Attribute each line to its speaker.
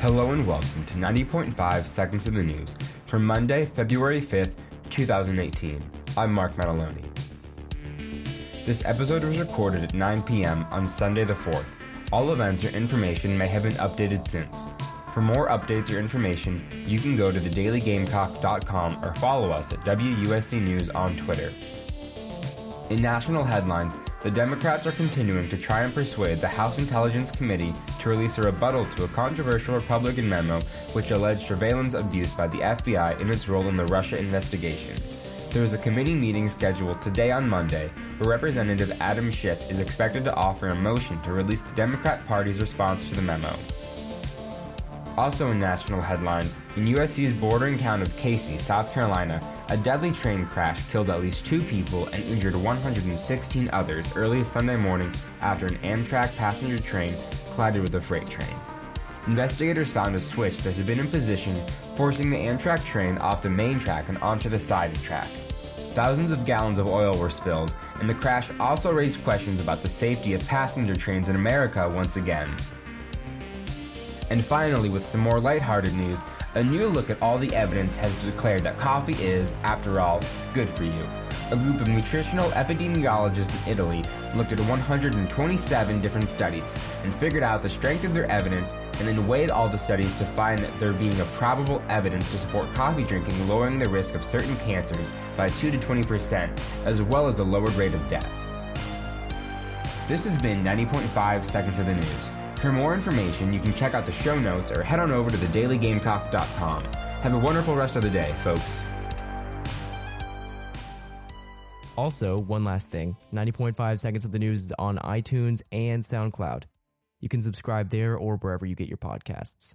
Speaker 1: Hello and welcome to 90.5 Seconds of the News for Monday, February 5th, 2018. I'm Mark Maddaloni. This episode was recorded at 9 p.m. on Sunday the 4th. All events or information may have been updated since. For more updates or information, you can go to thedailygamecock.com or follow us at WUSC News on Twitter. In national headlines, the Democrats are continuing to try and persuade the House Intelligence Committee to release a rebuttal to a controversial Republican memo which alleged surveillance abuse by the FBI in its role in the Russia investigation. There is a committee meeting scheduled today on Monday where Representative Adam Schiff is expected to offer a motion to release the Democrat Party's response to the memo. Also in national headlines, in USC's bordering town of Cayce, South Carolina, a deadly train crash killed at least two people and injured 116 others early Sunday morning after an Amtrak passenger train collided with a freight train. Investigators found a switch that had been in position, forcing the Amtrak train off the main track and onto the side track. Thousands of gallons of oil were spilled, and the crash also raised questions about the safety of passenger trains in America once again. And finally, with some more lighthearted news, a new look at all the evidence has declared that coffee is, after all, good for you. A group of nutritional epidemiologists in Italy looked at 127 different studies and figured out the strength of their evidence and then weighed all the studies to find that there being a probable evidence to support coffee drinking lowering the risk of certain cancers by 2 to 20%, as well as a lowered rate of death. This has been 90.5 Seconds of the News. For more information, you can check out the show notes or head on over to thedailygamecock.com. Have a wonderful rest of the day, folks.
Speaker 2: Also, one last thing 90.5 Seconds of the News is on iTunes and SoundCloud. You can subscribe there or wherever you get your podcasts.